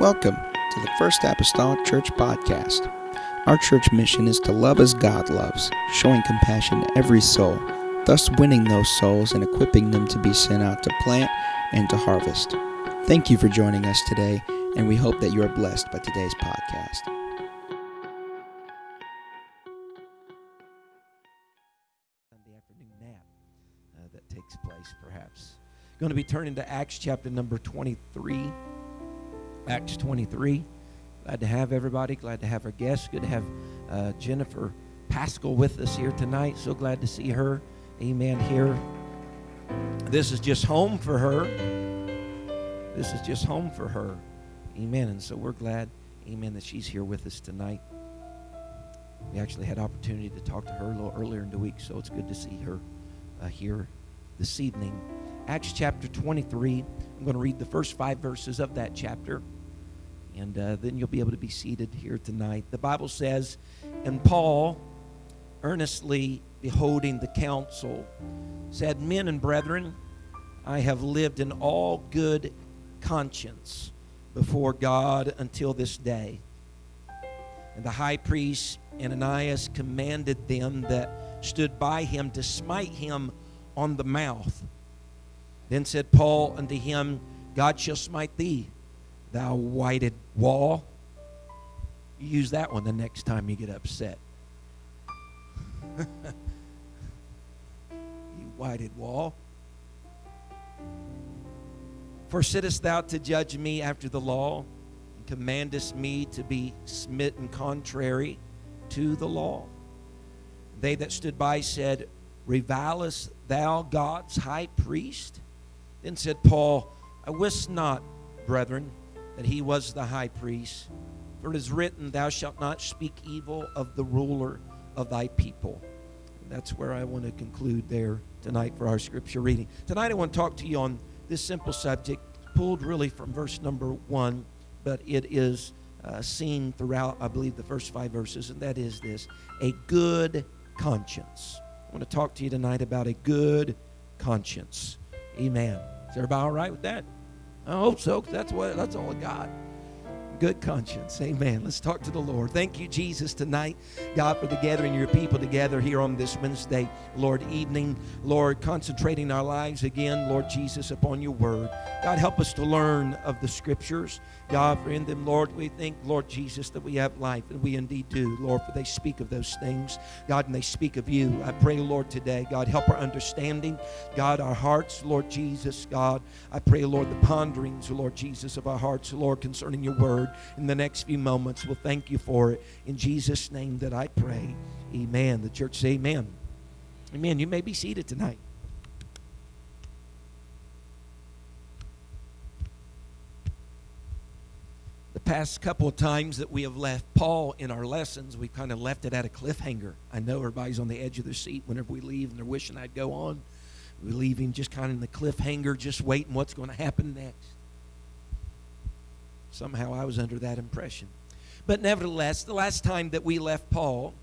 Welcome to the First Apostolic Church Podcast. Our church mission is to love as God loves, showing compassion to every soul, thus winning those souls and equipping them to be sent out to plant and to harvest. Thank you for joining us today, and we hope that you are blessed by today's podcast. Sunday afternoon nap uh, that takes place, perhaps. Going to be turning to Acts chapter number 23. Acts 23. Glad to have everybody. Glad to have our guests. Good to have uh, Jennifer Pascal with us here tonight. So glad to see her. Amen. Here. This is just home for her. This is just home for her. Amen. And so we're glad, amen, that she's here with us tonight. We actually had opportunity to talk to her a little earlier in the week, so it's good to see her uh, here this evening. Acts chapter 23. I'm going to read the first five verses of that chapter, and uh, then you'll be able to be seated here tonight. The Bible says, And Paul, earnestly beholding the council, said, Men and brethren, I have lived in all good conscience before God until this day. And the high priest Ananias commanded them that stood by him to smite him on the mouth. Then said Paul unto him, God shall smite thee, thou whited wall. Use that one the next time you get upset. you whited wall. For sittest thou to judge me after the law, and commandest me to be smitten contrary to the law? They that stood by said, Revilest thou God's high priest? Then said Paul, I wist not, brethren, that he was the high priest. For it is written, Thou shalt not speak evil of the ruler of thy people. And that's where I want to conclude there tonight for our scripture reading. Tonight I want to talk to you on this simple subject, pulled really from verse number one, but it is uh, seen throughout, I believe, the first five verses, and that is this a good conscience. I want to talk to you tonight about a good conscience. Amen. Is everybody all right with that? I hope so. That's what that's all I got. Good conscience. Amen. Let's talk to the Lord. Thank you, Jesus, tonight, God, for the gathering your people together here on this Wednesday, Lord, evening. Lord, concentrating our lives again, Lord Jesus, upon your word. God, help us to learn of the scriptures. God, for in them, Lord, we think, Lord Jesus, that we have life, and we indeed do, Lord, for they speak of those things, God, and they speak of you. I pray, Lord, today, God, help our understanding, God, our hearts, Lord Jesus, God. I pray, Lord, the ponderings, Lord Jesus, of our hearts, Lord, concerning your word. In the next few moments, we'll thank you for it. In Jesus' name that I pray. Amen. The church say amen. Amen. You may be seated tonight. the past couple of times that we have left Paul in our lessons, we've kind of left it at a cliffhanger. I know everybody's on the edge of their seat whenever we leave and they're wishing I'd go on. We leave him just kind of in the cliffhanger, just waiting what's going to happen next. Somehow I was under that impression. But nevertheless, the last time that we left Paul,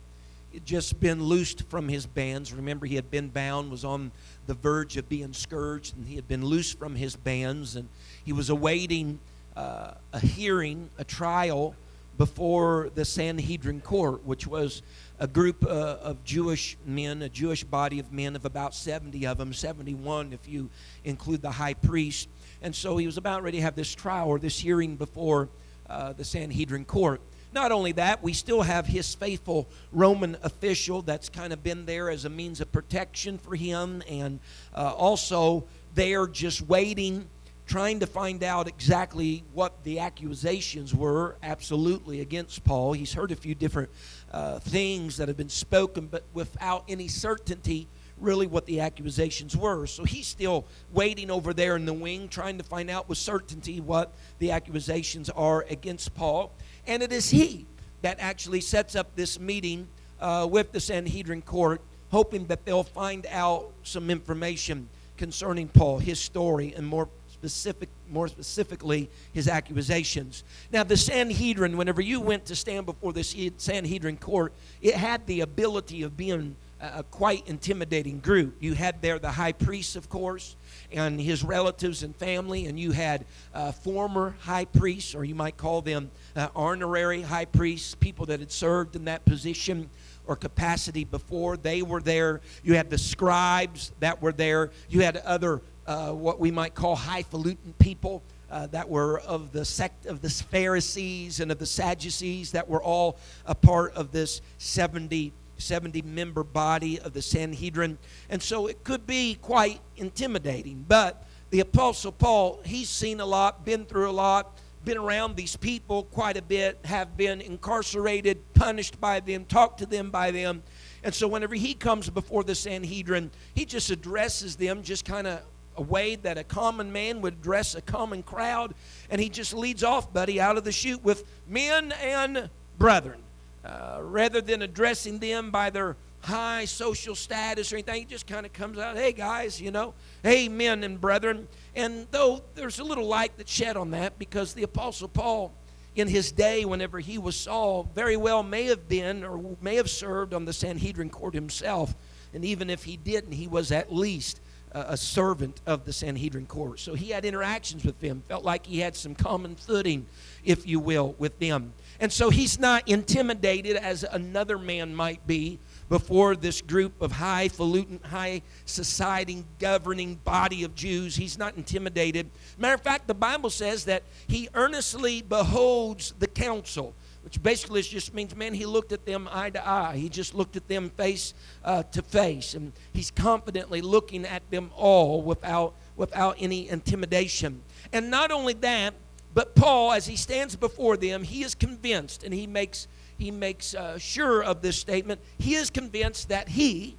he had just been loosed from his bands. Remember, he had been bound, was on the verge of being scourged, and he had been loosed from his bands, and he was awaiting uh, a hearing, a trial before the Sanhedrin court, which was a group uh, of Jewish men, a Jewish body of men of about 70 of them, 71 if you include the high priest. And so he was about ready to have this trial or this hearing before uh, the Sanhedrin court. Not only that, we still have his faithful Roman official that's kind of been there as a means of protection for him, and uh, also they're just waiting trying to find out exactly what the accusations were absolutely against Paul. He's heard a few different uh, things that have been spoken, but without any certainty really what the accusations were. So he's still waiting over there in the wing, trying to find out with certainty what the accusations are against Paul. And it is he that actually sets up this meeting uh, with the Sanhedrin court, hoping that they'll find out some information concerning Paul, his story, and more specific, more specifically, his accusations. Now, the Sanhedrin, whenever you went to stand before the Sanhedrin court, it had the ability of being a quite intimidating group. You had there the high priest, of course, and his relatives and family, and you had uh, former high priests, or you might call them uh, honorary high priests, people that had served in that position or capacity before. They were there. You had the scribes that were there. You had other, uh, what we might call highfalutin people. Uh, that were of the sect of the Pharisees and of the Sadducees that were all a part of this 70 70 member body of the Sanhedrin. And so it could be quite intimidating. But the Apostle Paul, he's seen a lot, been through a lot, been around these people quite a bit, have been incarcerated, punished by them, talked to them by them. And so whenever he comes before the Sanhedrin, he just addresses them just kind of a way that a common man would address a common crowd. And he just leads off, buddy, out of the chute with men and brethren. Uh, rather than addressing them by their high social status or anything, it just kind of comes out, hey guys, you know, hey men and brethren. And though there's a little light that's shed on that because the Apostle Paul, in his day, whenever he was Saul, very well may have been or may have served on the Sanhedrin court himself. And even if he didn't, he was at least a servant of the Sanhedrin court. So he had interactions with them, felt like he had some common footing, if you will, with them. And so he's not intimidated as another man might be before this group of highfalutin, high society governing body of Jews. He's not intimidated. Matter of fact, the Bible says that he earnestly beholds the council, which basically just means, man, he looked at them eye to eye. He just looked at them face uh, to face. And he's confidently looking at them all without, without any intimidation. And not only that, but Paul, as he stands before them, he is convinced, and he makes, he makes uh, sure of this statement, he is convinced that he,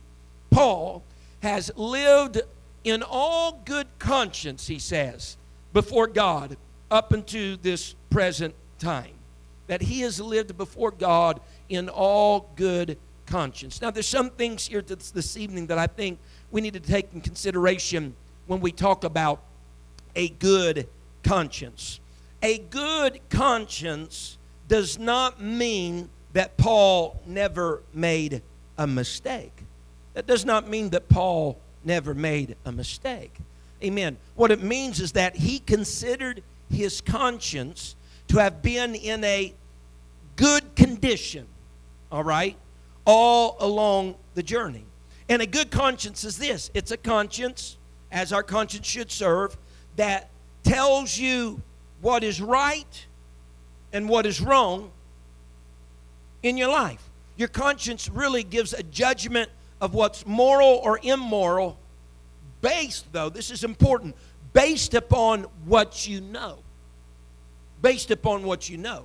Paul, has lived in all good conscience, he says, before God up unto this present time. That he has lived before God in all good conscience. Now, there's some things here this evening that I think we need to take in consideration when we talk about a good conscience. A good conscience does not mean that Paul never made a mistake. That does not mean that Paul never made a mistake. Amen. What it means is that he considered his conscience to have been in a good condition, all right, all along the journey. And a good conscience is this it's a conscience, as our conscience should serve, that tells you what is right and what is wrong in your life. Your conscience really gives a judgment of what's moral or immoral, based, though, this is important, based upon what you know. Based upon what you know.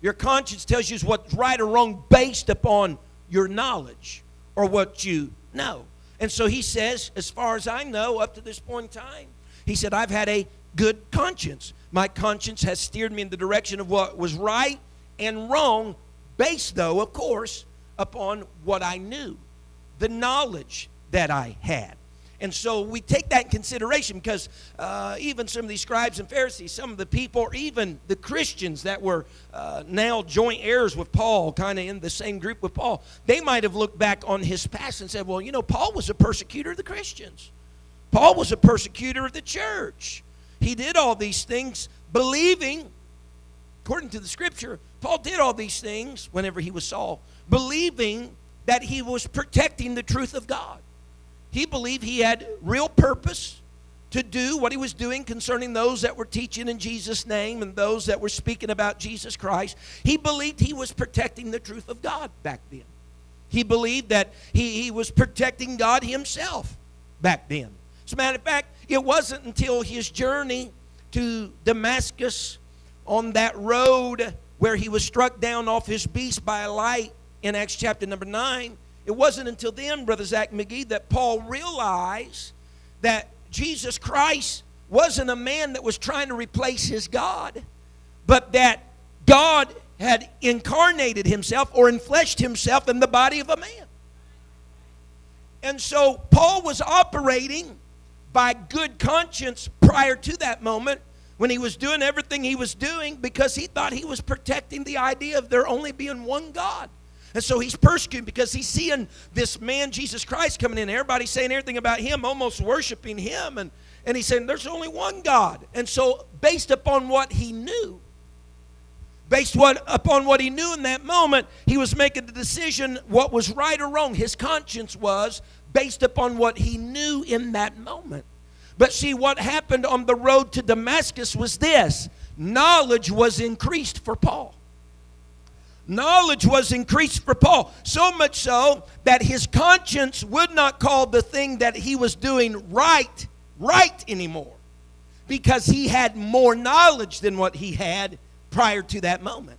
Your conscience tells you what's right or wrong based upon your knowledge or what you know. And so he says, as far as I know, up to this point in time, he said, I've had a good conscience. My conscience has steered me in the direction of what was right and wrong, based, though, of course, upon what I knew, the knowledge that I had. And so we take that in consideration because uh, even some of these scribes and Pharisees, some of the people, or even the Christians that were uh, now joint heirs with Paul, kind of in the same group with Paul, they might have looked back on his past and said, well, you know, Paul was a persecutor of the Christians. Paul was a persecutor of the church. He did all these things believing, according to the scripture, Paul did all these things whenever he was Saul, believing that he was protecting the truth of God. He believed he had real purpose to do what he was doing concerning those that were teaching in Jesus' name and those that were speaking about Jesus Christ. He believed he was protecting the truth of God back then. He believed that he, he was protecting God himself back then. As a matter of fact, it wasn't until his journey to Damascus on that road where he was struck down off his beast by a light in Acts chapter number 9. It wasn't until then, Brother Zach McGee, that Paul realized that Jesus Christ wasn't a man that was trying to replace his God, but that God had incarnated himself or enfleshed himself in the body of a man. And so Paul was operating by good conscience prior to that moment when he was doing everything he was doing because he thought he was protecting the idea of there only being one God. And so he's persecuted because he's seeing this man, Jesus Christ, coming in. Everybody saying everything about him, almost worshiping him. And, and he's saying, There's only one God. And so, based upon what he knew, based what, upon what he knew in that moment, he was making the decision what was right or wrong. His conscience was based upon what he knew in that moment. But see, what happened on the road to Damascus was this knowledge was increased for Paul. Knowledge was increased for Paul, so much so that his conscience would not call the thing that he was doing right, right anymore, because he had more knowledge than what he had prior to that moment.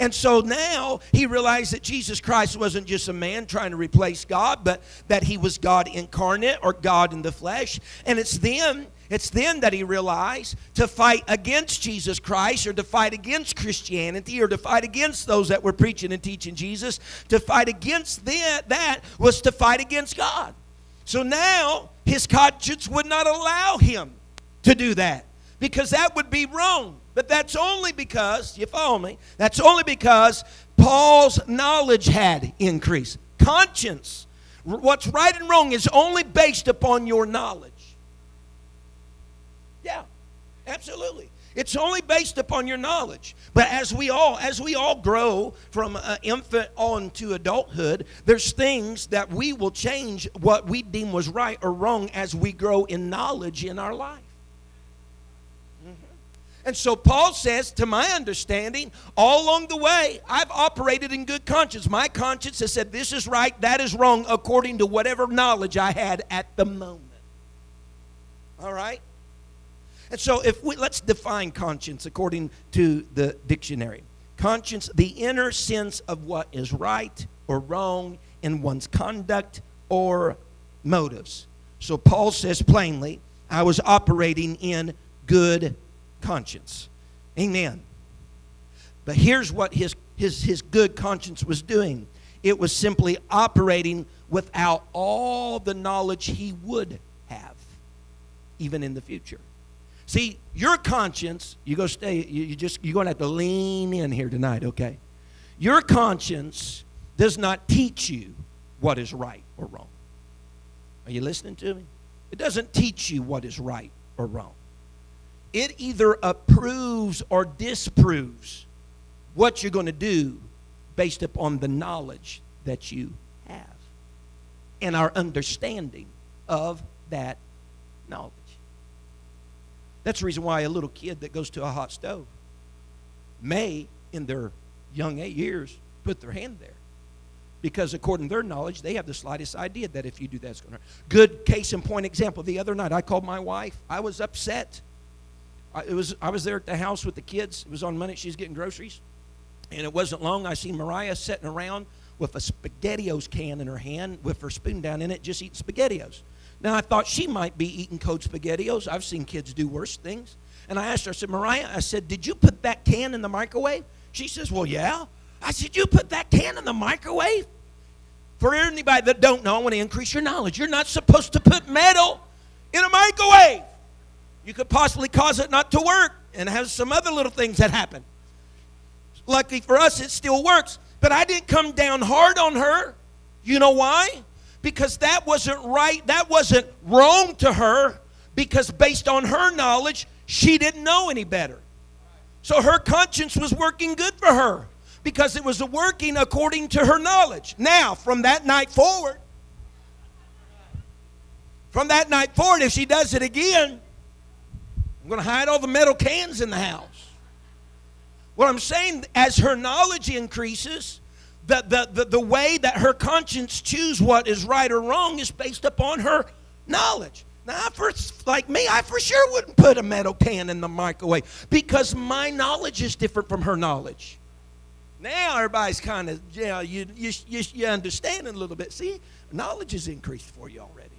And so now he realized that Jesus Christ wasn't just a man trying to replace God, but that he was God incarnate or God in the flesh. And it's then it's then that he realized to fight against Jesus Christ or to fight against Christianity or to fight against those that were preaching and teaching Jesus, to fight against that, was to fight against God. So now his conscience would not allow him to do that because that would be wrong. But that's only because, you follow me, that's only because Paul's knowledge had increased. Conscience, what's right and wrong, is only based upon your knowledge. Yeah, absolutely. It's only based upon your knowledge. But as we all as we all grow from uh, infant on to adulthood, there's things that we will change what we deem was right or wrong as we grow in knowledge in our life. And so Paul says, to my understanding, all along the way, I've operated in good conscience. My conscience has said, this is right, that is wrong, according to whatever knowledge I had at the moment. All right? And so if we let's define conscience according to the dictionary. Conscience, the inner sense of what is right or wrong in one's conduct or motives. So Paul says plainly, I was operating in good conscience. Amen. But here's what his, his, his good conscience was doing it was simply operating without all the knowledge he would have, even in the future. See, your conscience, you go stay, you, you just you're gonna have to lean in here tonight, okay? Your conscience does not teach you what is right or wrong. Are you listening to me? It doesn't teach you what is right or wrong. It either approves or disproves what you're going to do based upon the knowledge that you have and our understanding of that knowledge. That's the reason why a little kid that goes to a hot stove may, in their young eight years, put their hand there. Because according to their knowledge, they have the slightest idea that if you do that, it's going to hurt. Good case in point example. The other night, I called my wife. I was upset. I, it was, I was there at the house with the kids. It was on Monday. She was getting groceries. And it wasn't long. I seen Mariah sitting around with a SpaghettiOs can in her hand with her spoon down in it, just eating SpaghettiOs. Now, I thought she might be eating cold SpaghettiOs. I've seen kids do worse things. And I asked her, I said, Mariah, I said, did you put that can in the microwave? She says, well, yeah. I said, you put that can in the microwave? For anybody that don't know, I want to increase your knowledge. You're not supposed to put metal in a microwave. You could possibly cause it not to work and have some other little things that happen. Luckily for us, it still works. But I didn't come down hard on her. You know why? because that wasn't right, that wasn't wrong to her, because based on her knowledge, she didn't know any better. So her conscience was working good for her because it was working according to her knowledge. Now, from that night forward, from that night forward, if she does it again, going to hide all the metal cans in the house. What I'm saying, as her knowledge increases, the, the, the, the way that her conscience chooses what is right or wrong is based upon her knowledge. Now, for, like me, I for sure wouldn't put a metal can in the microwave because my knowledge is different from her knowledge. Now everybody's kind of, yeah, you, you, you, you understand a little bit. See, knowledge is increased for you already.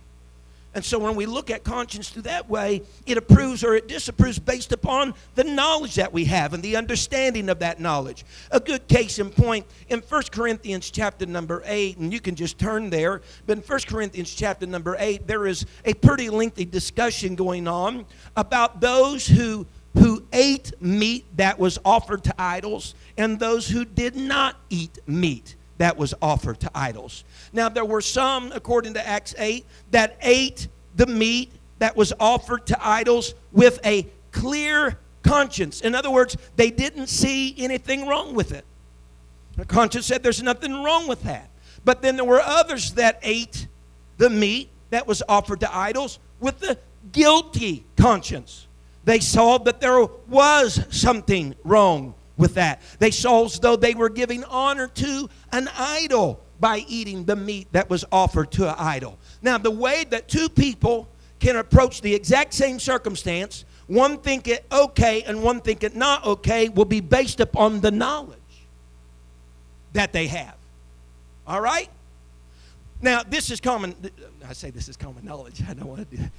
And so when we look at conscience through that way, it approves or it disapproves based upon the knowledge that we have and the understanding of that knowledge. A good case in point in 1 Corinthians chapter number 8, and you can just turn there, but in 1 Corinthians chapter number 8, there is a pretty lengthy discussion going on about those who who ate meat that was offered to idols and those who did not eat meat that was offered to idols. Now, there were some, according to Acts 8, that ate the meat that was offered to idols with a clear conscience. In other words, they didn't see anything wrong with it. Their conscience said there's nothing wrong with that. But then there were others that ate the meat that was offered to idols with the guilty conscience. They saw that there was something wrong with that. They saw as though they were giving honor to an idol by eating the meat that was offered to an idol. Now, the way that two people can approach the exact same circumstance, one think it okay and one think it not okay, will be based upon the knowledge that they have. All right? Now, this is common. I say this is common knowledge. I don't want to do that.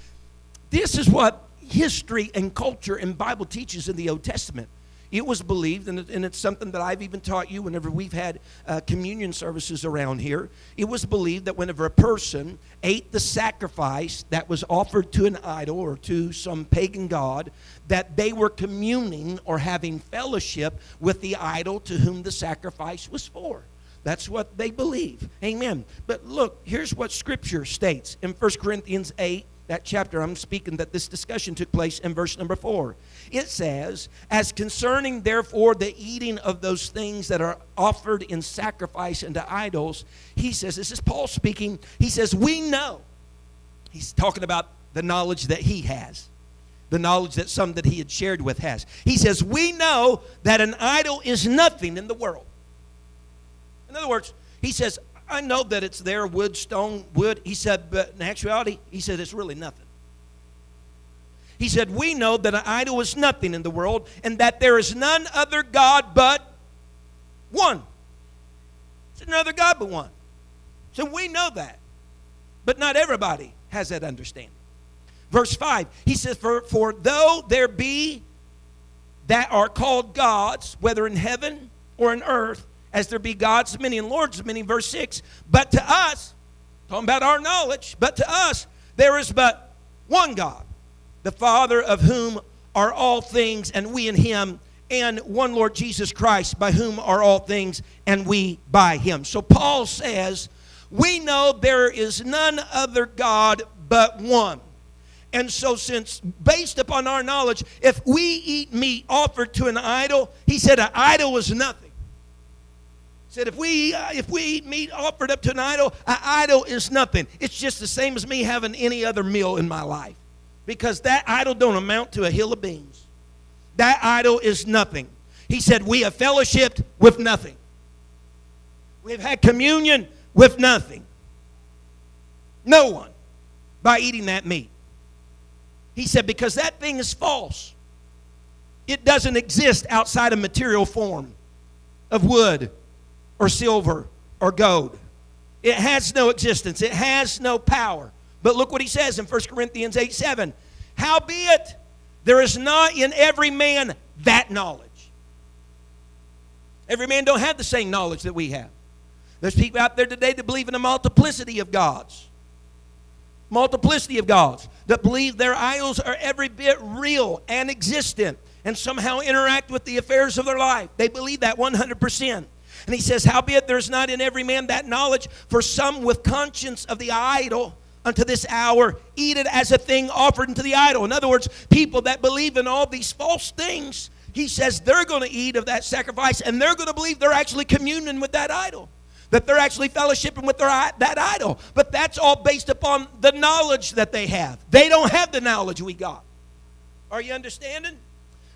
This is what history and culture and Bible teaches in the Old Testament. It was believed, and, it's something that I've even taught you whenever we've had uh, communion services around here. It was believed that whenever a person ate the sacrifice that was offered to an idol or to some pagan god, that they were communing or having fellowship with the idol to whom the sacrifice was for. That's what they believe. Amen. But look, here's what Scripture states in 1 Corinthians 8 that chapter I'm speaking that this discussion took place in verse number 4. It says, As concerning therefore the eating of those things that are offered in sacrifice unto idols, he says, This is Paul speaking. He says, We know. He's talking about the knowledge that he has, the knowledge that some that he had shared with has. He says, We know that an idol is nothing in the world. In other words, he says, I know that it's there, wood, stone, wood. He said, but in actuality, he said it's really nothing. He said, We know that an idol is nothing in the world, and that there is none other God but one. There's another God but one. So we know that. But not everybody has that understanding. Verse 5, he says, For, for though there be that are called gods, whether in heaven or in earth, as there be gods many and lords many, verse 6. But to us, talking about our knowledge, but to us there is but one God, the Father of whom are all things, and we in him, and one Lord Jesus Christ, by whom are all things, and we by him. So Paul says, We know there is none other God but one. And so, since based upon our knowledge, if we eat meat offered to an idol, he said an idol is nothing said if we uh, if we eat meat offered up to an idol an idol is nothing. It's just the same as me having any other meal in my life. Because that idol don't amount to a hill of beans. That idol is nothing. He said we have fellowshipped with nothing. We've had communion with nothing. No one by eating that meat. He said because that thing is false. It doesn't exist outside of material form of wood or silver or gold. It has no existence, it has no power. But look what he says in 1 Corinthians 8 7. Howbeit, there is not in every man that knowledge. Every man don't have the same knowledge that we have. There's people out there today that believe in a multiplicity of gods. Multiplicity of gods that believe their idols are every bit real and existent and somehow interact with the affairs of their life. They believe that 100%. And he says, Howbeit there's not in every man that knowledge, for some with conscience of the idol unto this hour eat it as a thing offered unto the idol. In other words, people that believe in all these false things, he says they're going to eat of that sacrifice and they're going to believe they're actually communing with that idol. That they're actually fellowshipping with their, that idol. But that's all based upon the knowledge that they have. They don't have the knowledge we got. Are you understanding?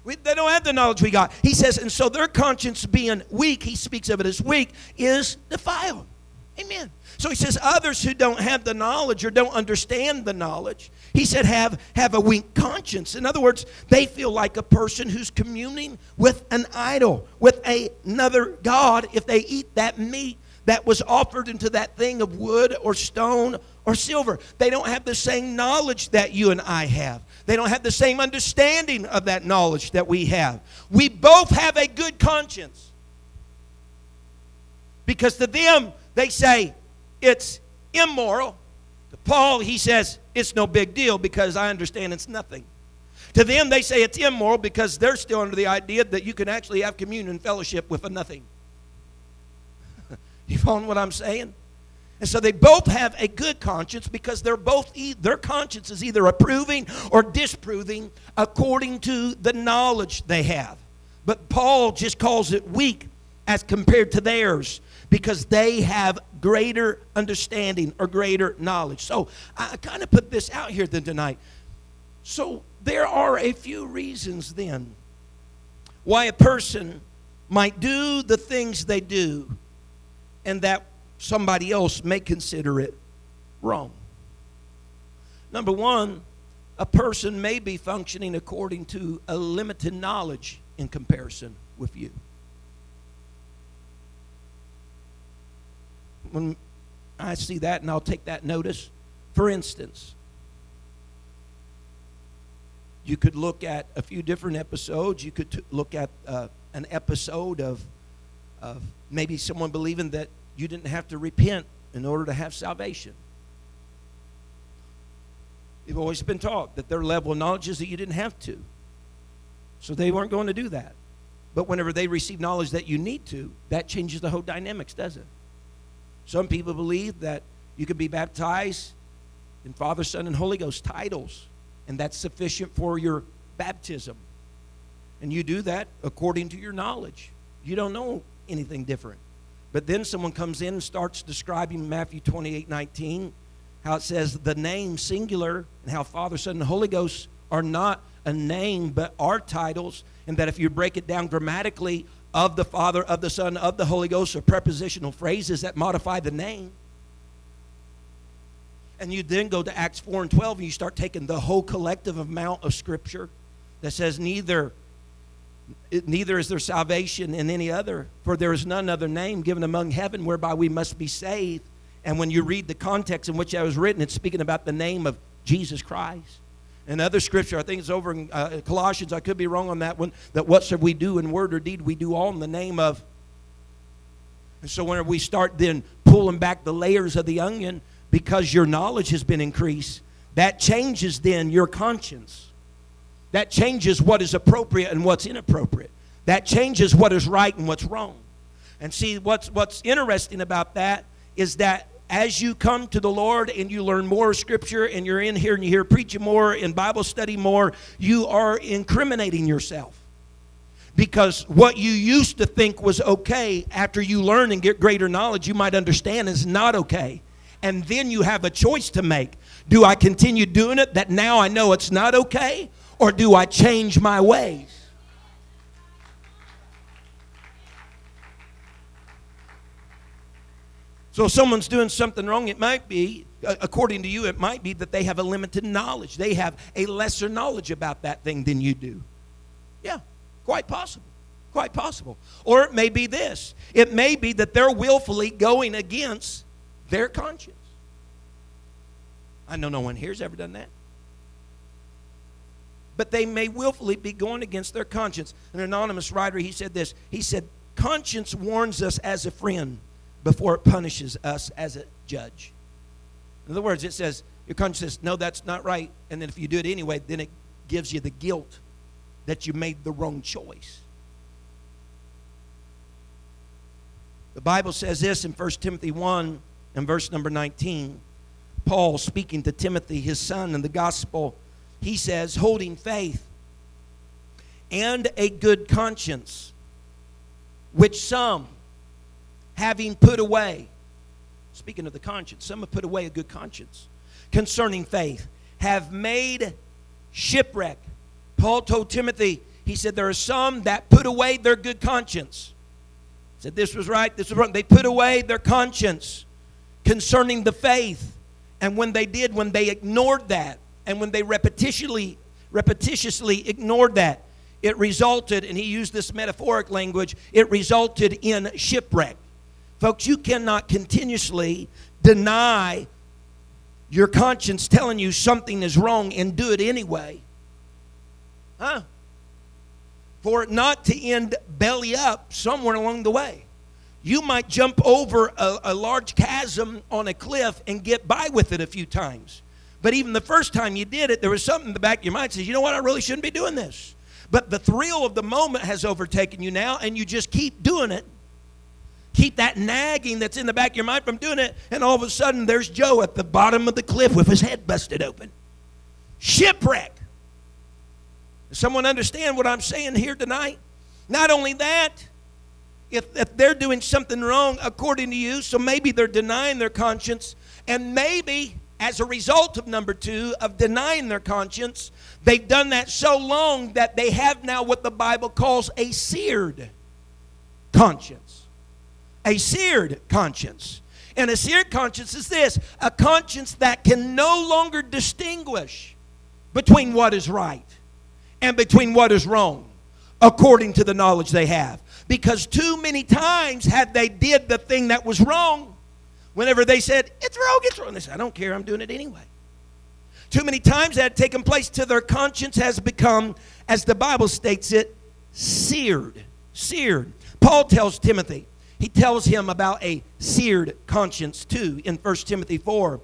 We, they don't have the knowledge we got. He says, and so their conscience being weak, he speaks of it as weak, is defiled. Amen. So he says, others who don't have the knowledge or don't understand the knowledge, he said, have, have a weak conscience. In other words, they feel like a person who's communing with an idol, with a, another God, if they eat that meat that was offered into that thing of wood or stone or silver. They don't have the same knowledge that you and I have. They don't have the same understanding of that knowledge that we have. We both have a good conscience. Because to them, they say it's immoral. To Paul, he says it's no big deal because I understand it's nothing. To them, they say it's immoral because they're still under the idea that you can actually have communion and fellowship with a nothing. You following what I'm saying? And so they both have a good conscience because they're both their conscience is either approving or disproving according to the knowledge they have. But Paul just calls it weak as compared to theirs because they have greater understanding or greater knowledge. So I kind of put this out here then tonight. So there are a few reasons then why a person might do the things they do and that somebody else may consider it wrong. Number one, a person may be functioning according to a limited knowledge in comparison with you. When I see that, and I'll take that notice. For instance, you could look at a few different episodes. You could t- look at uh, an episode of, of maybe someone believing that you didn't have to repent in order to have salvation. You've always been taught that their level of knowledge is that you didn't have to. So they weren't going to do that. But whenever they receive knowledge that you need to, that changes the whole dynamics, does it? Some people believe that you can be baptized in Father, Son, and Holy Ghost titles, and that's sufficient for your baptism. And you do that according to your knowledge. You don't know anything different. But then someone comes in and starts describing Matthew 28 19, how it says the name singular, and how Father, Son, and Holy Ghost are not a name but are titles, and that if you break it down grammatically, of the Father, of the Son, of the Holy Ghost are prepositional phrases that modify the name. And you then go to Acts 4 and 12 and you start taking the whole collective amount of Scripture that says neither neither is there salvation in any other, for there is none other name given among heaven whereby we must be saved. And when you read the context in which that was written, it's speaking about the name of Jesus Christ. And other scripture, I think it's over in uh, Colossians, I could be wrong on that one, that whatsoever we do in word or deed, we do all in the name of. And so whenever we start then pulling back the layers of the onion, because your knowledge has been increased, that changes then your conscience. That changes what is appropriate and what's inappropriate. That changes what is right and what's wrong. And see, what's, what's interesting about that is that as you come to the Lord and you learn more scripture and you're in here and you hear preaching more and Bible study more, you are incriminating yourself. Because what you used to think was okay after you learn and get greater knowledge, you might understand is not okay. And then you have a choice to make. Do I continue doing it that now I know it's not okay? Or do I change my ways? So if someone's doing something wrong, it might be, according to you, it might be that they have a limited knowledge. They have a lesser knowledge about that thing than you do. Yeah, quite possible. Quite possible. Or it may be this it may be that they're willfully going against their conscience. I know no one here's ever done that but they may willfully be going against their conscience. An anonymous writer, he said this. He said, Conscience warns us as a friend before it punishes us as a judge. In other words, it says, Your conscience says, No, that's not right. And then if you do it anyway, then it gives you the guilt that you made the wrong choice. The Bible says this in 1 Timothy 1 and verse number 19. Paul speaking to Timothy, his son, in the gospel he says, holding faith and a good conscience, which some, having put away, speaking of the conscience, some have put away a good conscience concerning faith, have made shipwreck. Paul told Timothy, he said, There are some that put away their good conscience. He said, This was right, this was wrong. They put away their conscience concerning the faith. And when they did, when they ignored that, and when they repetitiously, repetitiously ignored that, it resulted, and he used this metaphoric language, it resulted in shipwreck. Folks, you cannot continuously deny your conscience telling you something is wrong and do it anyway. Huh? For it not to end belly up somewhere along the way. You might jump over a, a large chasm on a cliff and get by with it a few times. But even the first time you did it, there was something in the back of your mind says, you know what, I really shouldn't be doing this. But the thrill of the moment has overtaken you now, and you just keep doing it. keep that nagging that's in the back of your mind from doing it. And all of a sudden, there's Joe at the bottom of the cliff with his head busted open. Shipwreck. Does someone understand what I'm saying here tonight? Not only that, if, if they're doing something wrong according to you, so maybe they're denying their conscience, and maybe as a result of number two, of denying their conscience, they've done that so long that they have now what the Bible calls a seared conscience. A seared conscience. And a seared conscience is this a conscience that can no longer distinguish between what is right and between what is wrong according to the knowledge they have because too many times had they did the thing that was wrong whenever they said it's wrong it's wrong they said i don't care i'm doing it anyway. Too many times that had taken place till their conscience has become as the bible states it seared seared. Paul tells timothy he tells him about a seared conscience too in 1 timothy 4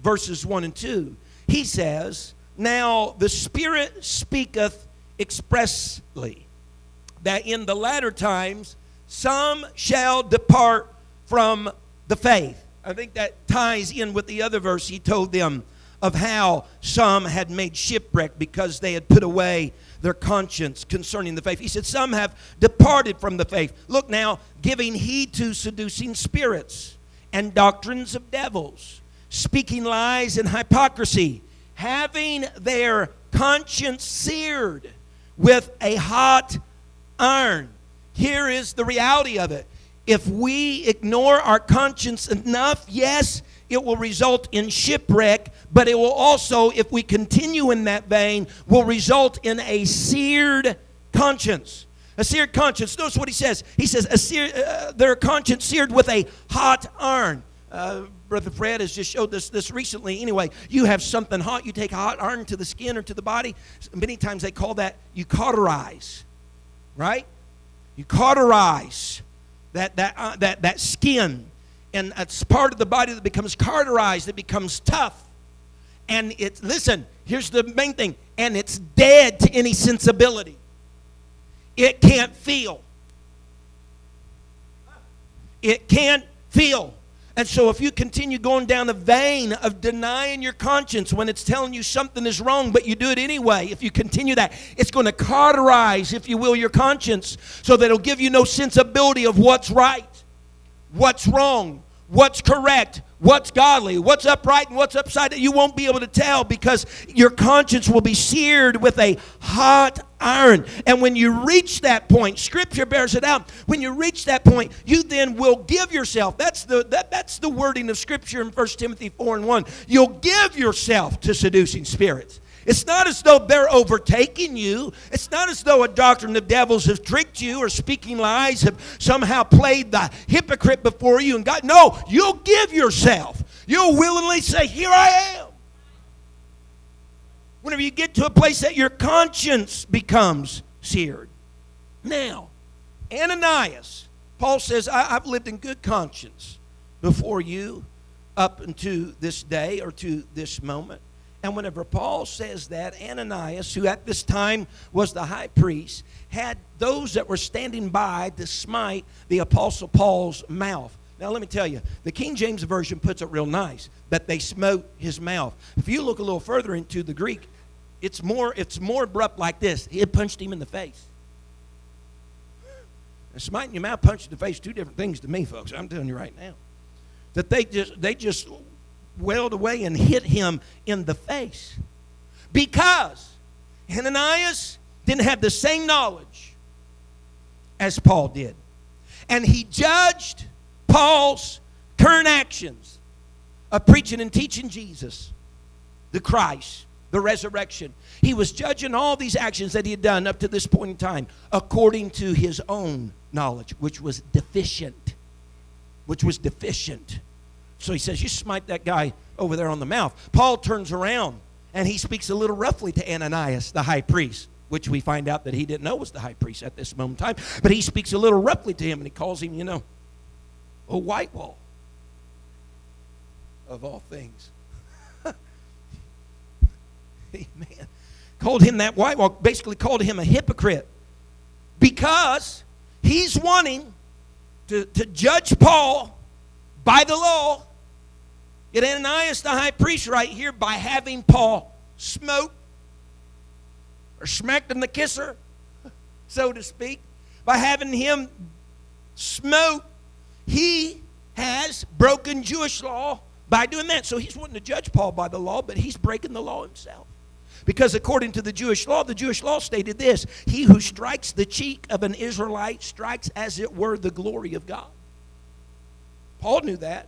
verses 1 and 2 he says now the spirit speaketh expressly that in the latter times some shall depart from the faith. I think that ties in with the other verse he told them of how some had made shipwreck because they had put away their conscience concerning the faith. He said, Some have departed from the faith. Look now, giving heed to seducing spirits and doctrines of devils, speaking lies and hypocrisy, having their conscience seared with a hot iron. Here is the reality of it. If we ignore our conscience enough, yes, it will result in shipwreck, but it will also, if we continue in that vein, will result in a seared conscience. A seared conscience. Notice what he says. He says, a sear, uh, their conscience seared with a hot iron. Uh, Brother Fred has just showed this this recently. Anyway, you have something hot, you take a hot iron to the skin or to the body. Many times they call that you cauterize right? You cauterize that, that, uh, that, that skin, and it's part of the body that becomes cauterized, it becomes tough. And it, listen, here's the main thing, and it's dead to any sensibility. It can't feel. It can't feel. And so, if you continue going down the vein of denying your conscience when it's telling you something is wrong, but you do it anyway, if you continue that, it's going to cauterize, if you will, your conscience so that it'll give you no sensibility of what's right, what's wrong, what's correct, what's godly, what's upright, and what's upside down. You won't be able to tell because your conscience will be seared with a hot iron. And when you reach that point, Scripture bears it out. When you reach that point, you then will give yourself. That's the that, that's the wording of Scripture in 1 Timothy 4 and 1. You'll give yourself to seducing spirits. It's not as though they're overtaking you. It's not as though a doctrine of devils has tricked you or speaking lies have somehow played the hypocrite before you and God. No, you'll give yourself. You'll willingly say, Here I am. Whenever you get to a place that your conscience becomes seared. Now, Ananias, Paul says, I, have lived in good conscience before you up unto this day or to this moment. And whenever Paul says that, Ananias, who at this time was the high priest, had those that were standing by to smite the Apostle Paul's mouth. Now, let me tell you, the King James Version puts it real nice that they smote his mouth. If you look a little further into the Greek, it's more, it's more abrupt like this. He had punched him in the face. And smiting your mouth, punching the face, two different things to me, folks. I'm telling you right now. That they just, they just wailed away and hit him in the face. Because Ananias didn't have the same knowledge as Paul did. And he judged Paul's current actions of preaching and teaching Jesus, the Christ, the resurrection. He was judging all these actions that he had done up to this point in time according to his own knowledge, which was deficient. Which was deficient. So he says, You smite that guy over there on the mouth. Paul turns around and he speaks a little roughly to Ananias, the high priest, which we find out that he didn't know was the high priest at this moment in time. But he speaks a little roughly to him and he calls him, you know, a white wall of all things. Amen. Called him that white wall, basically called him a hypocrite because he's wanting to, to judge Paul by the law. Get Ananias, the high priest, right here by having Paul smote or smacked in the kisser, so to speak, by having him smote. He has broken Jewish law by doing that. So he's wanting to judge Paul by the law, but he's breaking the law himself. Because according to the Jewish law, the Jewish law stated this He who strikes the cheek of an Israelite strikes as it were the glory of God. Paul knew that.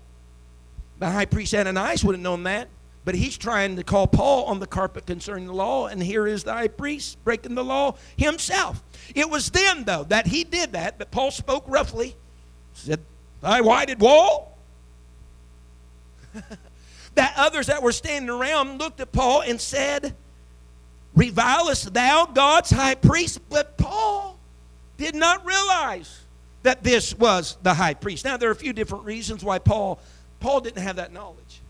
The high priest Ananias would have known that. But he's trying to call Paul on the carpet concerning the law, and here is the high priest breaking the law himself. It was then, though, that he did that, but Paul spoke roughly, said, Thy whited wall. that others that were standing around looked at Paul and said, Revilest thou God's high priest? But Paul did not realize that this was the high priest. Now, there are a few different reasons why Paul, Paul didn't have that knowledge.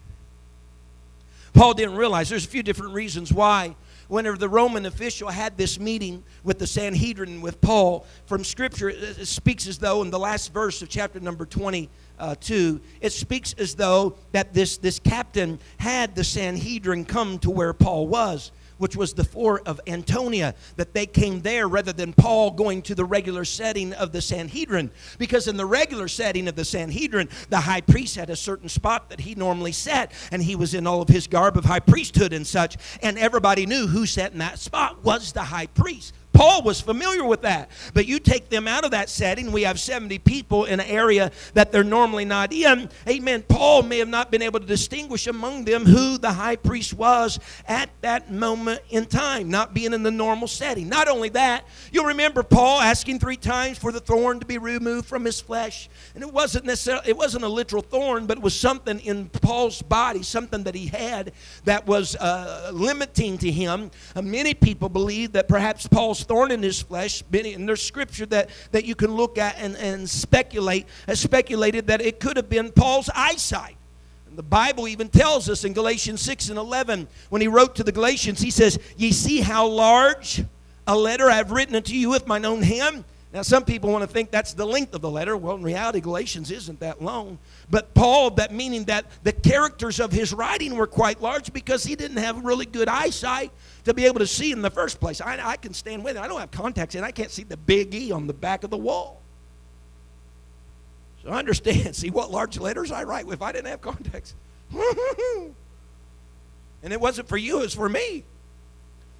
Paul didn't realize there's a few different reasons why whenever the Roman official had this meeting with the Sanhedrin with Paul from Scripture, it speaks as though in the last verse of chapter number 22, it speaks as though that this, this captain had the Sanhedrin come to where Paul was which was the fort of Antonia, that they came there rather than Paul going to the regular setting of the Sanhedrin. Because in the regular setting of the Sanhedrin, the high priest had a certain spot that he normally sat, and he was in all of his garb of high priesthood and such, and everybody knew who sat in that spot was the high priest. Paul was familiar with that. But you take them out of that setting, we have 70 people in an area that they're normally not in. Amen. Paul may have not been able to distinguish among them who the high priest was at that moment in time, not being in the normal setting. Not only that, you'll remember Paul asking three times for the thorn to be removed from his flesh. And it wasn't necessarily, it wasn't a literal thorn, but it was something in Paul's body, something that he had that was uh, limiting to him. Uh, many people believe that perhaps Paul's thorn in his flesh. And there's scripture that, that you can look at and, and speculate, has speculated that it could have been Paul's eyesight. The Bible even tells us in Galatians 6 and 11, when he wrote to the Galatians, he says, Ye see how large a letter I've written unto you with mine own hand. Now, some people want to think that's the length of the letter. Well, in reality, Galatians isn't that long. But Paul, that meaning that the characters of his writing were quite large because he didn't have really good eyesight to be able to see in the first place. I, I can stand with it. I don't have contacts and I can't see the big E on the back of the wall. So understand. See what large letters I write if I didn't have contacts. and it wasn't for you, it was for me.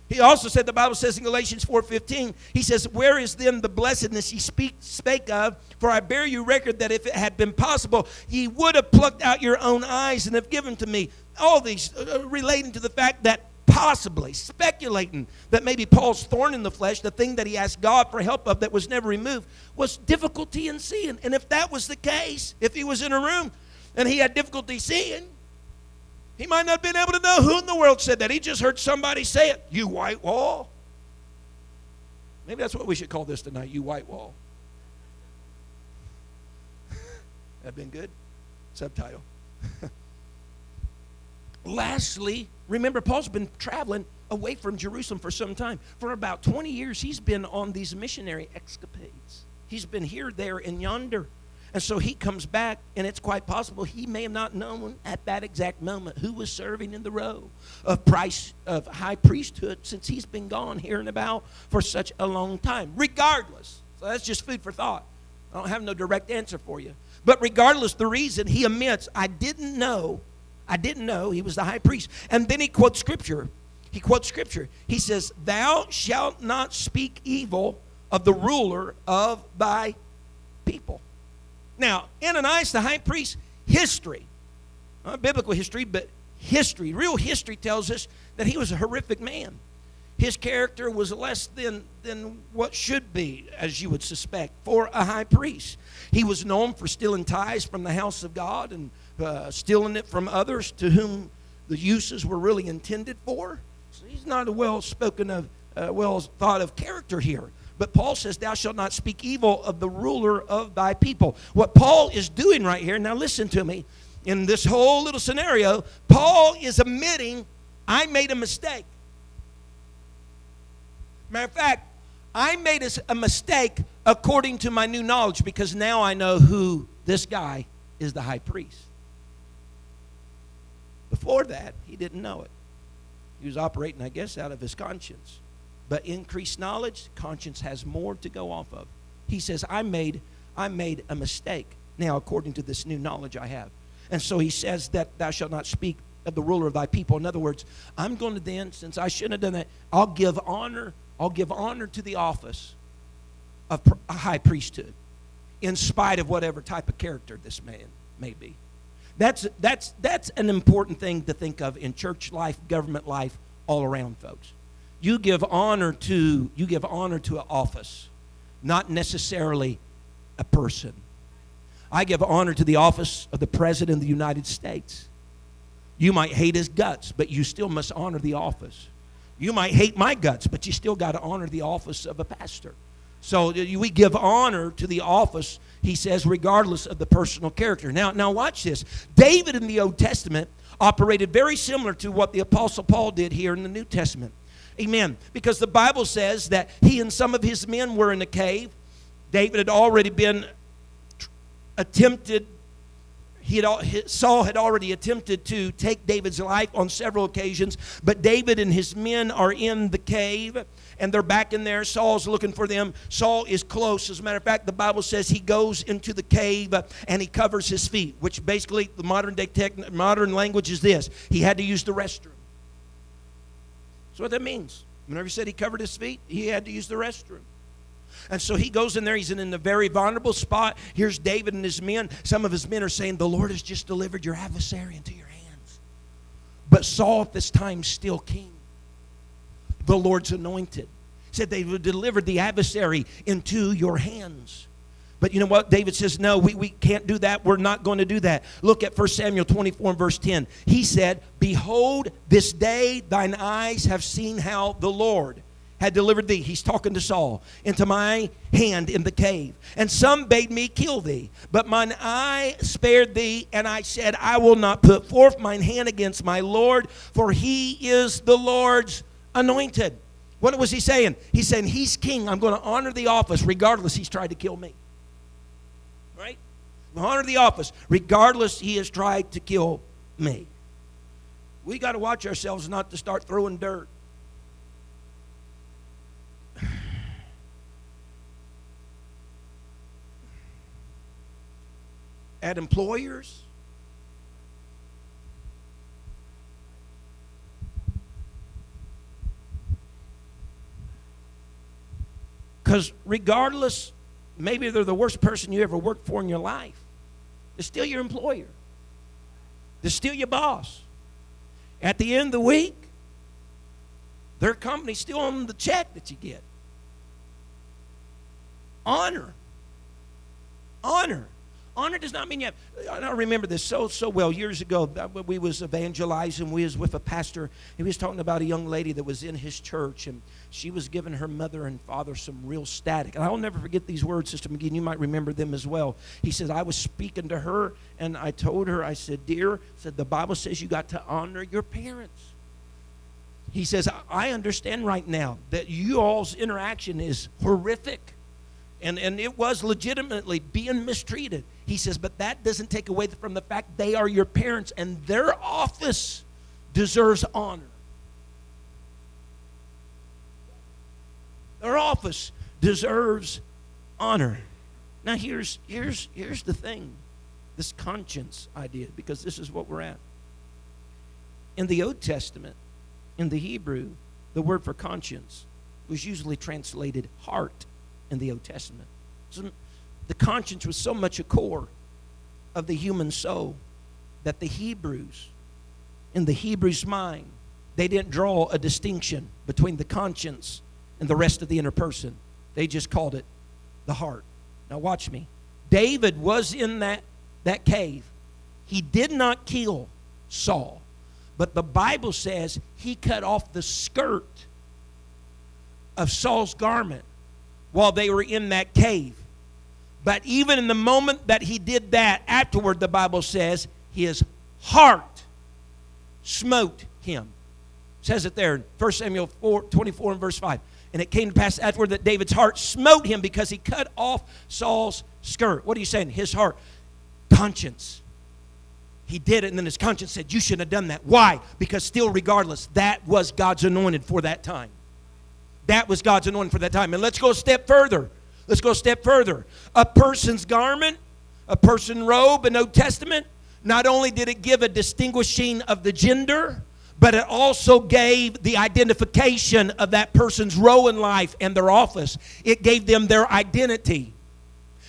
He also said, the Bible says in Galatians 4.15, he says, Where is then the blessedness ye speak, spake of? For I bear you record that if it had been possible, ye would have plucked out your own eyes and have given to me. All these uh, relating to the fact that possibly, speculating that maybe Paul's thorn in the flesh, the thing that he asked God for help of that was never removed, was difficulty in seeing. And if that was the case, if he was in a room and he had difficulty seeing, he might not have been able to know who in the world said that. He just heard somebody say it. You white wall. Maybe that's what we should call this tonight, you white wall. That'd been good. Subtitle. Lastly, remember, Paul's been traveling away from Jerusalem for some time. For about 20 years, he's been on these missionary escapades. He's been here, there, and yonder. And so he comes back, and it's quite possible he may have not known at that exact moment who was serving in the row of price of high priesthood since he's been gone here and about for such a long time. Regardless, so that's just food for thought. I don't have no direct answer for you. But regardless, the reason he admits, I didn't know, I didn't know he was the high priest. And then he quotes scripture. He quotes scripture. He says, Thou shalt not speak evil of the ruler of thy people. Now, Ananias, the high priest, history, not biblical history, but history, real history tells us that he was a horrific man. His character was less than, than what should be, as you would suspect, for a high priest. He was known for stealing tithes from the house of God and uh, stealing it from others to whom the uses were really intended for. So he's not a well spoken of, uh, well thought of character here. But Paul says, Thou shalt not speak evil of the ruler of thy people. What Paul is doing right here, now listen to me, in this whole little scenario, Paul is admitting, I made a mistake. Matter of fact, I made a, mistake according to my new knowledge because now I know who this guy is the high priest. Before that, he didn't know it. He was operating, I guess, out of his conscience. But increased knowledge, conscience has more to go off of. He says, I made, I made a mistake now according to this new knowledge I have. And so he says that thou shalt not speak of the ruler of thy people. In other words, I'm going to then, since I shouldn't have done that, I'll give honor, I'll give honor to the office of a high priesthood, in spite of whatever type of character this man may be. That's, that's, that's an important thing to think of in church life, government life, all around, folks. You give honor to you give honor to an office, not necessarily a person. I give honor to the office of the President of the United States. You might hate his guts, but you still must honor the office. You might hate my guts, but you still got to honor the office of a pastor. So uh, we give honor to the office, he says, regardless of the personal character. Now, now watch this. David in the Old Testament operated very similar to what the Apostle Paul did here in the New Testament. Amen. Because the Bible says that he and some of his men were in a cave. David had already been attempted he had, Saul had already attempted to take David's life on several occasions, but David and his men are in the cave and they're back in there. Saul's looking for them. Saul is close. As a matter of fact, the Bible says he goes into the cave uh, and he covers his feet, which basically the modern day tech, modern language is this: he had to use the restroom. That's what that means. Whenever he said he covered his feet, he had to use the restroom. And so he goes in there. He's in a very vulnerable spot. Here's David and his men. Some of his men are saying, The Lord has just delivered your adversary into your hands. But Saul at this time still king, the Lord's anointed. Said they delivered the adversary into your hands. But you know what? David says, No, we, we can't do that. We're not going to do that. Look at 1 Samuel 24 and verse 10. He said, Behold, this day thine eyes have seen how the Lord had delivered thee. He's talking to Saul, into my hand in the cave. And some bade me kill thee. But mine eye spared thee, and I said, I will not put forth mine hand against my Lord, for he is the Lord's anointed. What was he saying? He's saying, He's king. I'm going to honor the office regardless he's tried to kill me. Honor the office regardless he has tried to kill me. We got to watch ourselves not to start throwing dirt at employers. Because regardless, maybe they're the worst person you ever worked for in your life, they're still your employer, they're still your boss. At the end of the week, their company's still on the check that you get. Honor. Honor. Honor does not mean you have. I remember this so so well years ago. Uh, we was evangelizing. We was with a pastor. He was talking about a young lady that was in his church, and she was giving her mother and father some real static. And I'll never forget these words, Sister McGee. You might remember them as well. He said, "I was speaking to her, and I told her, I said, dear, said the Bible says you got to honor your parents." He says, I understand right now that you all's interaction is horrific and, and it was legitimately being mistreated. He says, but that doesn't take away from the fact they are your parents and their office deserves honor. Their office deserves honor. Now here's here's here's the thing. This conscience idea because this is what we're at. In the Old Testament, in the Hebrew, the word for conscience was usually translated heart in the Old Testament. So the conscience was so much a core of the human soul that the Hebrews, in the Hebrews' mind, they didn't draw a distinction between the conscience and the rest of the inner person. They just called it the heart. Now, watch me. David was in that, that cave. He did not kill Saul, but the Bible says he cut off the skirt of Saul's garment while they were in that cave. But even in the moment that he did that, afterward, the Bible says, his heart smote him. It says it there in 1 Samuel 4, 24 and verse 5. And it came to pass afterward that David's heart smote him because he cut off Saul's skirt. What are you saying? His heart. Conscience. He did it, and then his conscience said, You shouldn't have done that. Why? Because still, regardless, that was God's anointed for that time. That was God's anointing for that time. And let's go a step further. Let's go a step further. A person's garment, a person robe in Old Testament, not only did it give a distinguishing of the gender, but it also gave the identification of that person's role in life and their office. It gave them their identity.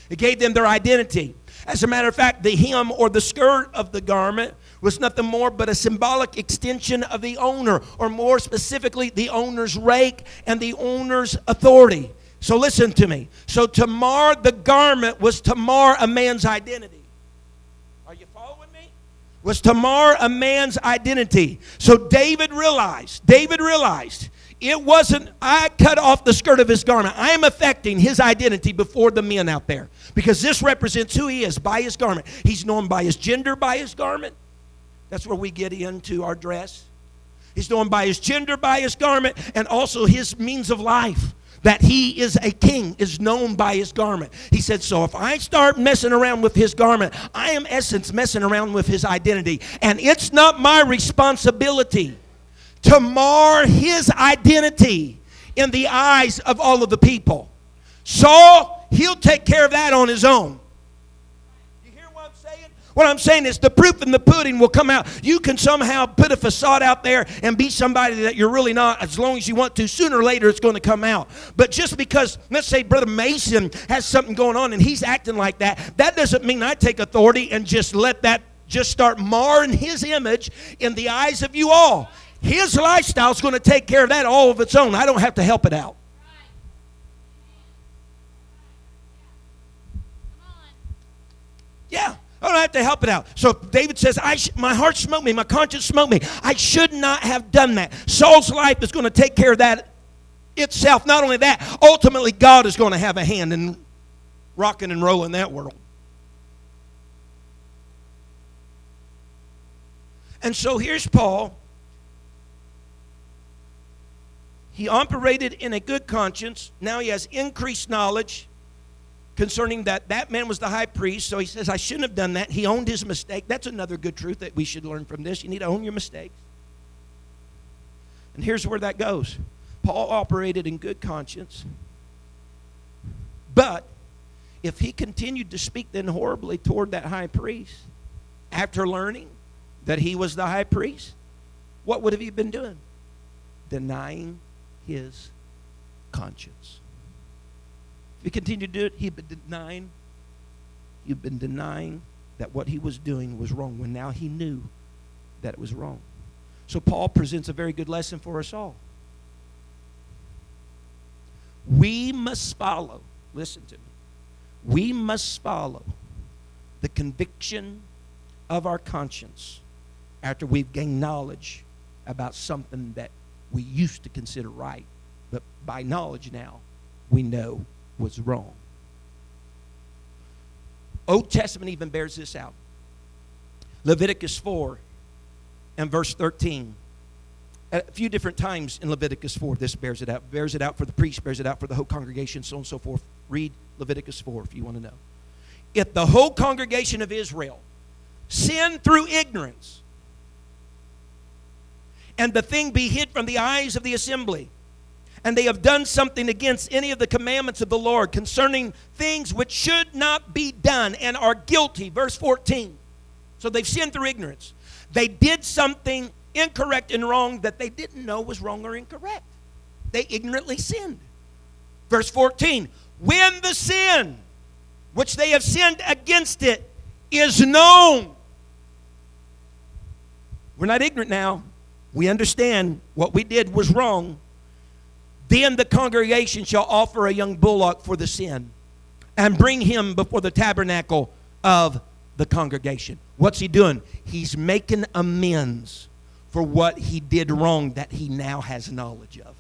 It gave them their identity. As a matter of fact, the hem or the skirt of the garment was nothing more but a symbolic extension of the owner, or more specifically, the owner's rake and the owner's authority. So listen to me. So to mar the garment was to mar a man's identity. Are you following me? Was to mar a man's identity. So David realized, David realized it wasn't, I cut off the skirt of his garment. I am affecting his identity before the men out there because this represents who he is by his garment. He's known by his gender, by his garment. That's where we get into our dress. He's known by his gender, by his garment, and also his means of life that he is a king is known by his garment. He said, So if I start messing around with his garment, I am essence messing around with his identity. And it's not my responsibility to mar his identity in the eyes of all of the people. Saul, he'll take care of that on his own. What I'm saying is the proof in the pudding will come out. You can somehow put a facade out there and be somebody that you're really not as long as you want to. Sooner or later, it's going to come out. But just because, let's say, Brother Mason has something going on and he's acting like that, that doesn't mean I take authority and just let that just start marring his image in the eyes of you all. His lifestyle is going to take care of that all of its own. I don't have to help it out. Yeah. I don't have to help it out. So David says, I sh- My heart smote me, my conscience smote me. I should not have done that. Saul's life is going to take care of that itself. Not only that, ultimately, God is going to have a hand in rocking and rolling that world. And so here's Paul. He operated in a good conscience. Now he has increased knowledge concerning that that man was the high priest. So he says, I shouldn't have done that. He owned his mistake. That's another good truth that we should learn from this. You need to own your mistakes. And here's where that goes Paul operated in good conscience. But if he continued to speak then horribly toward that high priest after learning that he was the high priest, what would have he been doing? Denying his conscience. If he continued to do it, he'd been denying, he'd been denying that what he was doing was wrong when now he knew that it was wrong. So Paul presents a very good lesson for us all. We must follow, listen to me, we must follow the conviction of our conscience after we've gained knowledge about something that we used to consider right, but by knowledge now we know was wrong. Old Testament even bears this out. Leviticus 4 and verse 13. At a few different times in Leviticus 4, this bears it out. Bears it out for the priest, bears it out for the whole congregation, so on and so forth. Read Leviticus 4 if you want to know. If the whole congregation of Israel sin through ignorance, and the thing be hid from the eyes of the assembly, and they have done something against any of the commandments of the Lord concerning things which should not be done and are guilty. Verse 14. So they've sinned through ignorance. They did something incorrect and wrong that they didn't know was wrong or incorrect. They ignorantly sinned. Verse 14. When the sin which they have sinned against it is known. We're not ignorant now. We understand what we did was wrong then the congregation shall offer a young bullock for the sin and bring him before the tabernacle of the congregation. What's he doing? He's making amends for what he did wrong that he now has knowledge of.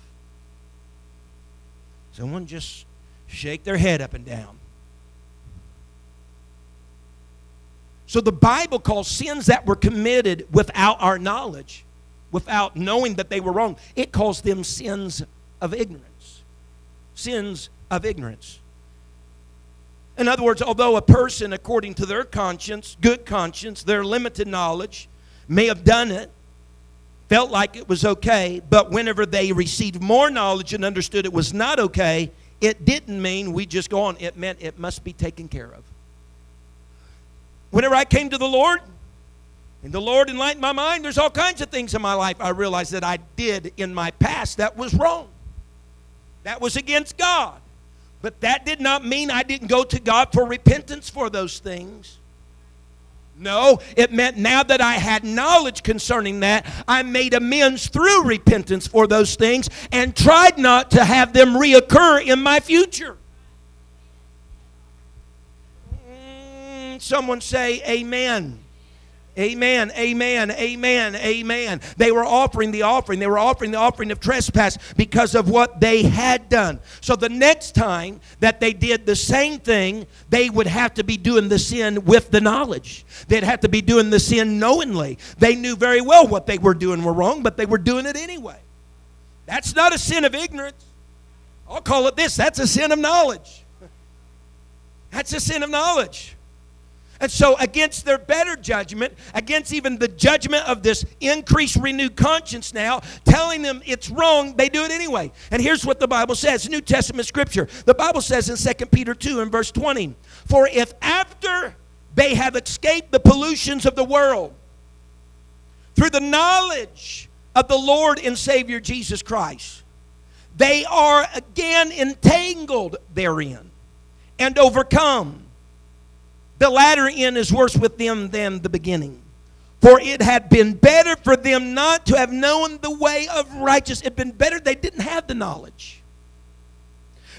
Someone just shake their head up and down. So the Bible calls sins that were committed without our knowledge, without knowing that they were wrong, it calls them sins of ignorance. sins of ignorance. In other words, although a person, according to their conscience, good conscience, their limited knowledge, may have done it, felt like it was okay, but whenever they received more knowledge and understood it was not okay, it didn't mean we just go on. It meant it must be taken care of. Whenever I came to the Lord, and the Lord enlightened my mind, there's all kinds of things in my life I realized that I did in my past that was wrong. That was against God. But that did not mean I didn't go to God for repentance for those things. No, it meant now that I had knowledge concerning that, I made amends through repentance for those things and tried not to have them reoccur in my future. Mm, someone say, Amen. Amen, amen, amen, amen. They were offering the offering. They were offering the offering of trespass because of what they had done. So the next time that they did the same thing, they would have to be doing the sin with the knowledge. They'd have to be doing the sin knowingly. They knew very well what they were doing were wrong, but they were doing it anyway. That's not a sin of ignorance. I'll call it this that's a sin of knowledge. That's a sin of knowledge. And so, against their better judgment, against even the judgment of this increased renewed conscience now, telling them it's wrong, they do it anyway. And here's what the Bible says New Testament scripture. The Bible says in 2 Peter 2 and verse 20 For if after they have escaped the pollutions of the world, through the knowledge of the Lord and Savior Jesus Christ, they are again entangled therein and overcome the latter end is worse with them than the beginning. For it had been better for them not to have known the way of righteousness. It had been better they didn't have the knowledge.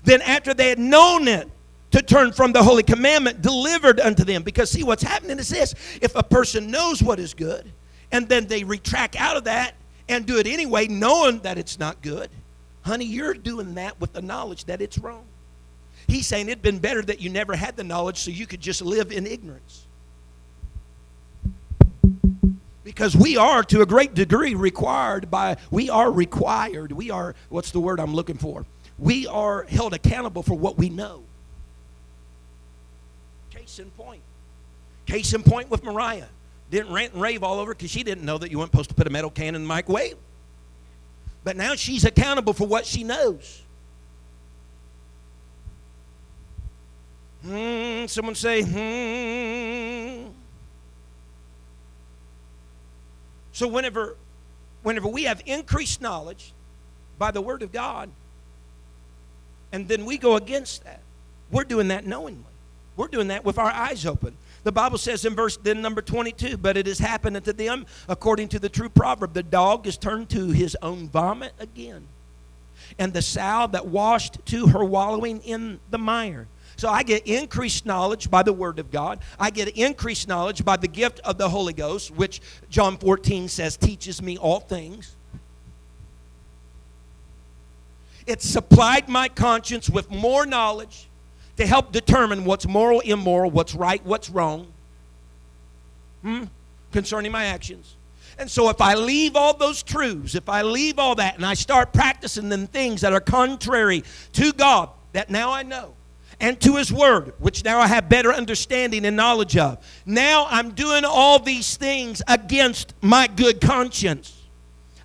Then after they had known it, to turn from the holy commandment delivered unto them. Because see, what's happening is this if a person knows what is good, and then they retract out of that and do it anyway, knowing that it's not good, honey, you're doing that with the knowledge that it's wrong. He's saying it'd been better that you never had the knowledge so you could just live in ignorance. Because we are, to a great degree, required by, we are required, we are, what's the word I'm looking for? We are held accountable for what we know. Case in point. Case in point with Mariah. Didn't rant and rave all over because she didn't know that you weren't supposed to put a metal can in the microwave. But now she's accountable for what she knows. Hmm, someone say, hmm. So whenever whenever we have increased knowledge by the word of God, and then we go against that, we're doing that knowingly. We're doing that with our eyes open. The Bible says in verse then number 22, but it has happened unto them according to the true proverb, the dog is turned to his own vomit again, and the sow that washed to her wallowing in the mire. So I get increased knowledge by the Word of God. I get increased knowledge by the gift of the Holy Ghost, which John 14 says teaches me all things. It supplied my conscience with more knowledge to help determine what's moral, immoral, what's right, what's wrong hmm? concerning my actions. And so, if I leave all those truths, if I leave all that and I start practicing them things that are contrary to God, that now I know, and to his word, which now I have better understanding and knowledge of. Now I'm doing all these things against my good conscience.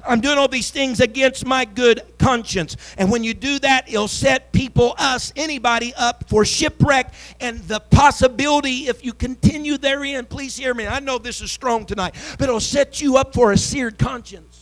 I'm doing all these things against my good conscience. And when you do that, it'll set people, us, anybody up for shipwreck and the possibility, if you continue therein, please hear me. I know this is strong tonight, but it'll set you up for a seared conscience.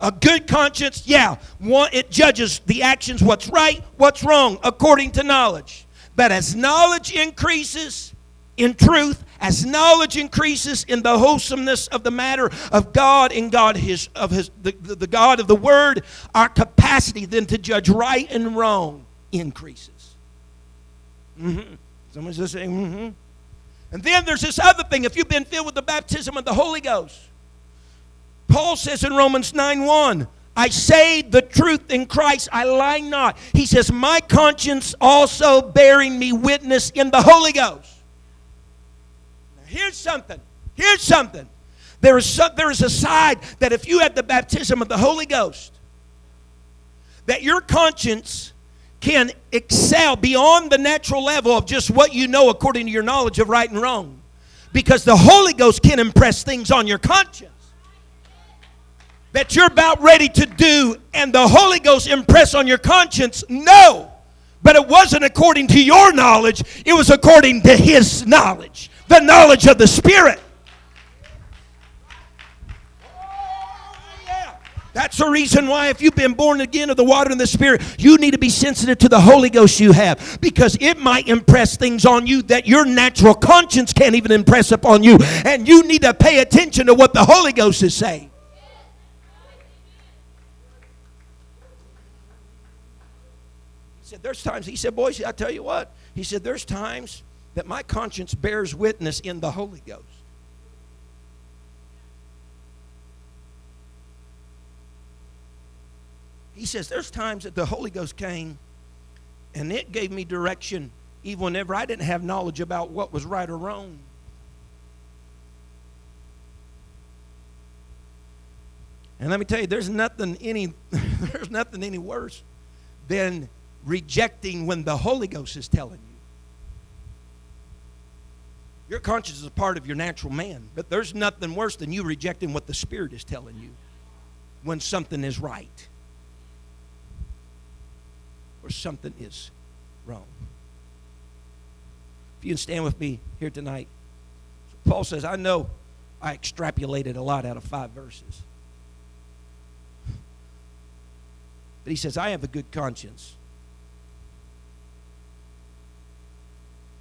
A good conscience, yeah, one, it judges the actions, what's right, what's wrong, according to knowledge. But as knowledge increases in truth, as knowledge increases in the wholesomeness of the matter of God and God his of his the, the, the God of the Word, our capacity then to judge right and wrong increases. Mm-hmm. Someone's just saying, mm-hmm. And then there's this other thing. If you've been filled with the baptism of the Holy Ghost, Paul says in Romans 9 1, I say the truth in Christ, I lie not. He says, My conscience also bearing me witness in the Holy Ghost. Now, here's something. Here's something. There is, some, there is a side that if you had the baptism of the Holy Ghost, that your conscience can excel beyond the natural level of just what you know according to your knowledge of right and wrong. Because the Holy Ghost can impress things on your conscience that you're about ready to do, and the Holy Ghost impress on your conscience. No. But it wasn't according to your knowledge, it was according to His knowledge, the knowledge of the Spirit. That's the reason why, if you've been born again of the water and the Spirit, you need to be sensitive to the Holy Ghost you have because it might impress things on you that your natural conscience can't even impress upon you. And you need to pay attention to what the Holy Ghost is saying. He said, There's times, he said, Boys, I tell you what, he said, There's times that my conscience bears witness in the Holy Ghost. He says, There's times that the Holy Ghost came and it gave me direction even whenever I didn't have knowledge about what was right or wrong. And let me tell you, there's nothing any there's nothing any worse than rejecting when the Holy Ghost is telling you. Your conscience is a part of your natural man, but there's nothing worse than you rejecting what the Spirit is telling you when something is right or something is wrong. If you can stand with me here tonight, Paul says, I know I extrapolated a lot out of five verses. But he says, I have a good conscience.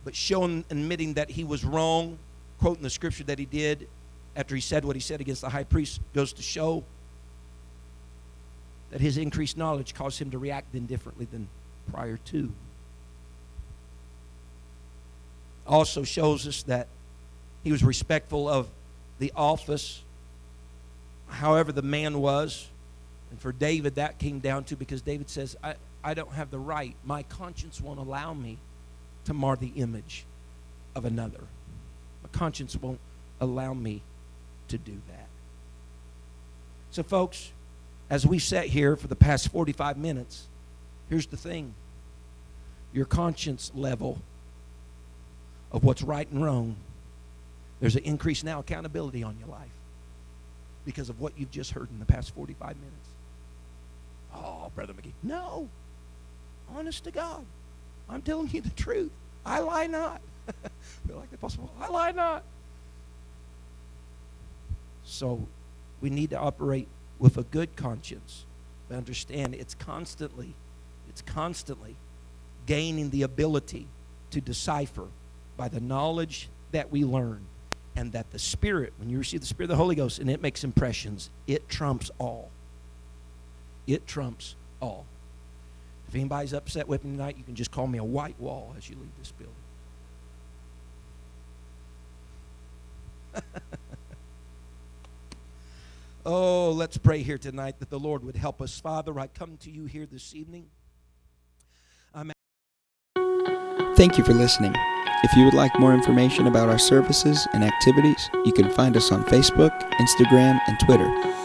But showing, admitting that he was wrong, quoting the scripture that he did after he said what he said against the high priest, goes to show that his increased knowledge caused him to react then differently than prior to. Also shows us that he was respectful of the office, however, the man was. And for David, that came down to because David says, I, I don't have the right. My conscience won't allow me to mar the image of another. My conscience won't allow me to do that. So, folks, as we sat here for the past 45 minutes, here's the thing your conscience level of what's right and wrong, there's an increase now accountability on your life because of what you've just heard in the past 45 minutes. Oh, Brother McGee. No. Honest to God. I'm telling you the truth. I lie not. Feel like the apostle. I lie not. So we need to operate with a good conscience. But understand it's constantly, it's constantly gaining the ability to decipher by the knowledge that we learn and that the Spirit, when you receive the Spirit of the Holy Ghost and it makes impressions, it trumps all. It trumps all. If anybody's upset with me tonight, you can just call me a white wall as you leave this building. Oh, let's pray here tonight that the Lord would help us. Father, I come to you here this evening. I'm Thank you for listening. If you would like more information about our services and activities, you can find us on Facebook, Instagram, and Twitter